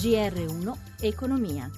GR1 Economia.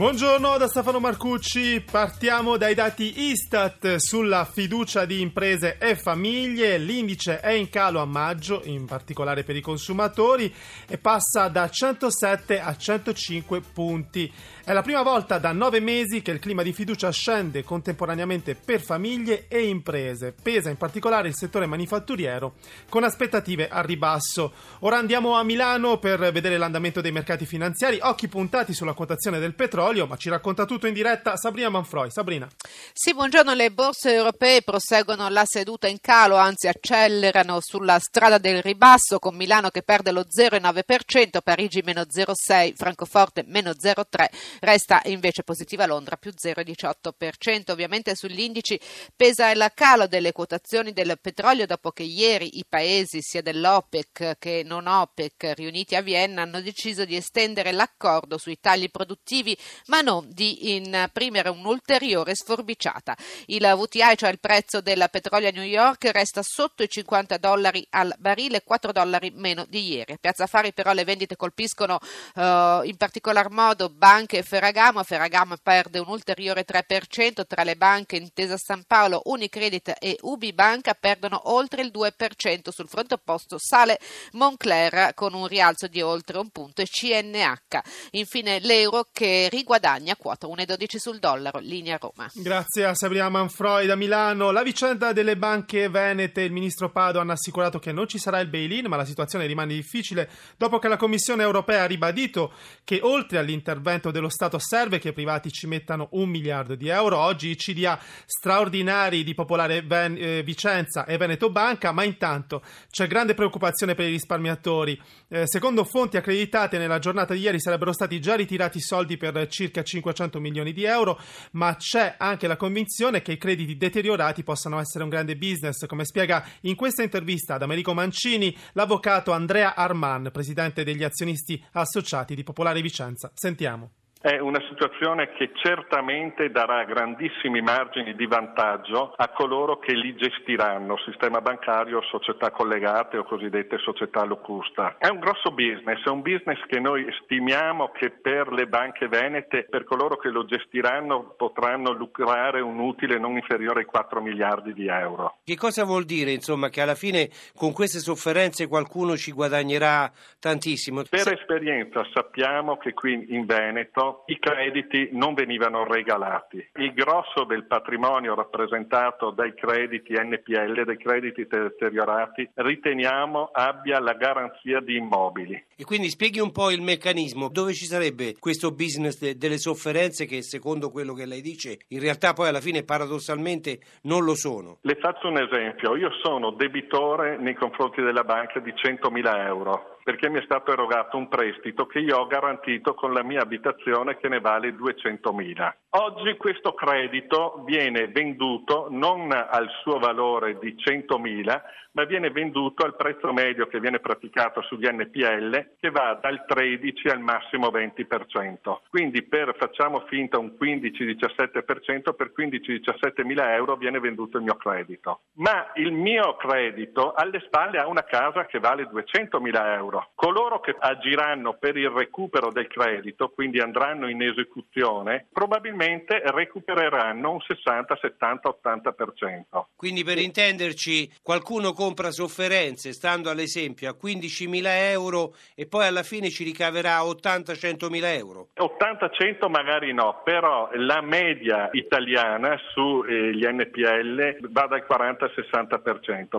Buongiorno da Stefano Marcucci, partiamo dai dati Istat sulla fiducia di imprese e famiglie, l'indice è in calo a maggio, in particolare per i consumatori, e passa da 107 a 105 punti. È la prima volta da nove mesi che il clima di fiducia scende contemporaneamente per famiglie e imprese, pesa in particolare il settore manifatturiero con aspettative a ribasso. Ora andiamo a Milano per vedere l'andamento dei mercati finanziari, occhi puntati sulla quotazione del petrolio petrolio, ma ci racconta tutto in diretta Sabrina Manfroi. Sabrina. Sì, buongiorno. Le borse europee proseguono la seduta in calo, anzi accelerano sulla strada del ribasso con Milano che perde lo 0,9%, Parigi meno 0,6%, Francoforte meno 0,3%, resta invece positiva Londra più 0,18%. Ovviamente sugli indici pesa il calo delle quotazioni del petrolio dopo che ieri i paesi sia dell'OPEC che non OPEC riuniti a Vienna hanno deciso di estendere l'accordo sui tagli produttivi ma non di imprimere un'ulteriore sforbiciata. Il WTI, cioè il prezzo del petrolio a New York, resta sotto i 50 dollari al barile, 4 dollari meno di ieri. A Piazza Fari però le vendite colpiscono uh, in particolar modo banche e Ferragamo. Ferragamo perde un ulteriore 3%, tra le banche Intesa San Paolo, Unicredit e Ubi Banca perdono oltre il 2%. Sul fronte opposto sale Moncler con un rialzo di oltre un punto e CNH. Infine l'euro che riguadagna quota 1,12 sul dollaro, linea Roma. Grazie a Sabrina Manfroi da Milano. La vicenda delle banche venete, il ministro Padoan ha assicurato che non ci sarà il bail-in, ma la situazione rimane difficile dopo che la Commissione europea ha ribadito che oltre all'intervento dello Stato serve che i privati ci mettano un miliardo di euro. Oggi i CDA straordinari di Popolare Ven- eh, Vicenza e Veneto Banca, ma intanto c'è grande preoccupazione per i risparmiatori. Eh, secondo fonti accreditate nella giornata di ieri sarebbero stati già ritirati i soldi per circa 500 milioni di euro, ma c'è anche la convinzione che i crediti deteriorati possano essere un grande business, come spiega in questa intervista ad Americo Mancini l'avvocato Andrea Arman, presidente degli azionisti associati di Popolare Vicenza. Sentiamo. È una situazione che certamente darà grandissimi margini di vantaggio a coloro che li gestiranno, sistema bancario, società collegate o cosiddette società locusta. È un grosso business, è un business che noi stimiamo che per le banche venete, per coloro che lo gestiranno, potranno lucrare un utile non inferiore ai 4 miliardi di euro. Che cosa vuol dire, insomma, che alla fine con queste sofferenze qualcuno ci guadagnerà tantissimo? Per esperienza sappiamo che qui in Veneto i crediti non venivano regalati. Il grosso del patrimonio rappresentato dai crediti NPL, dai crediti deteriorati, riteniamo abbia la garanzia di immobili. E quindi spieghi un po' il meccanismo, dove ci sarebbe questo business de- delle sofferenze che secondo quello che lei dice in realtà poi alla fine paradossalmente non lo sono. Le faccio un esempio, io sono debitore nei confronti della banca di 100.000 euro perché mi è stato erogato un prestito che io ho garantito con la mia abitazione che ne vale 200.000. Oggi questo credito viene venduto non al suo valore di 100.000, ma viene venduto al prezzo medio che viene praticato sugli NPL che va dal 13 al massimo 20%. Quindi per facciamo finta un 15-17% per 15-17 mila euro viene venduto il mio credito. Ma il mio credito alle spalle ha una casa che vale 200 mila euro. Coloro che agiranno per il recupero del credito, quindi andranno in esecuzione, probabilmente recupereranno un 60, 70, 80%. Quindi per intenderci qualcuno compra sofferenze, stando all'esempio, a 15.000 euro e poi alla fine ci ricaverà 80-100.000 euro? 80-100 magari no, però la media italiana sugli eh, NPL va dal 40-60%.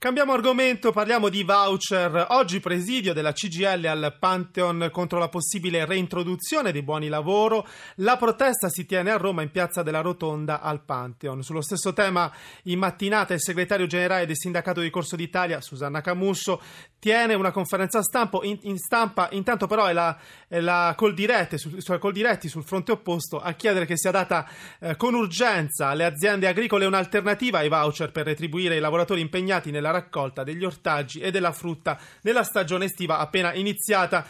Cambiamo argomento, parliamo di voucher. Oggi presidio della CGL al Pantheon contro la possibile reintroduzione dei buoni lavoro. La protesta si tiene a Roma in piazza della Rotonda al Pantheon. Sullo stesso tema, in mattinata il segretario generale del sindacato di Corso d'Italia, Susanna Camusso, tiene una conferenza stampa. In, in stampa intanto però è la, è la Coldiretti, sul, Coldiretti sul fronte opposto a chiedere che sia data eh, con urgenza alle aziende agricole un'alternativa ai voucher per retribuire i lavoratori impegnati nella raccolta degli ortaggi e della frutta nella stagione estiva appena iniziata.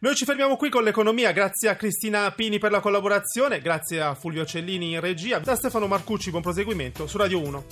Noi ci fermiamo qui con l'economia, grazie a Cristina Pini per la collaborazione, grazie a Fulvio Cellini in regia, da Stefano Marcucci, buon proseguimento su Radio 1.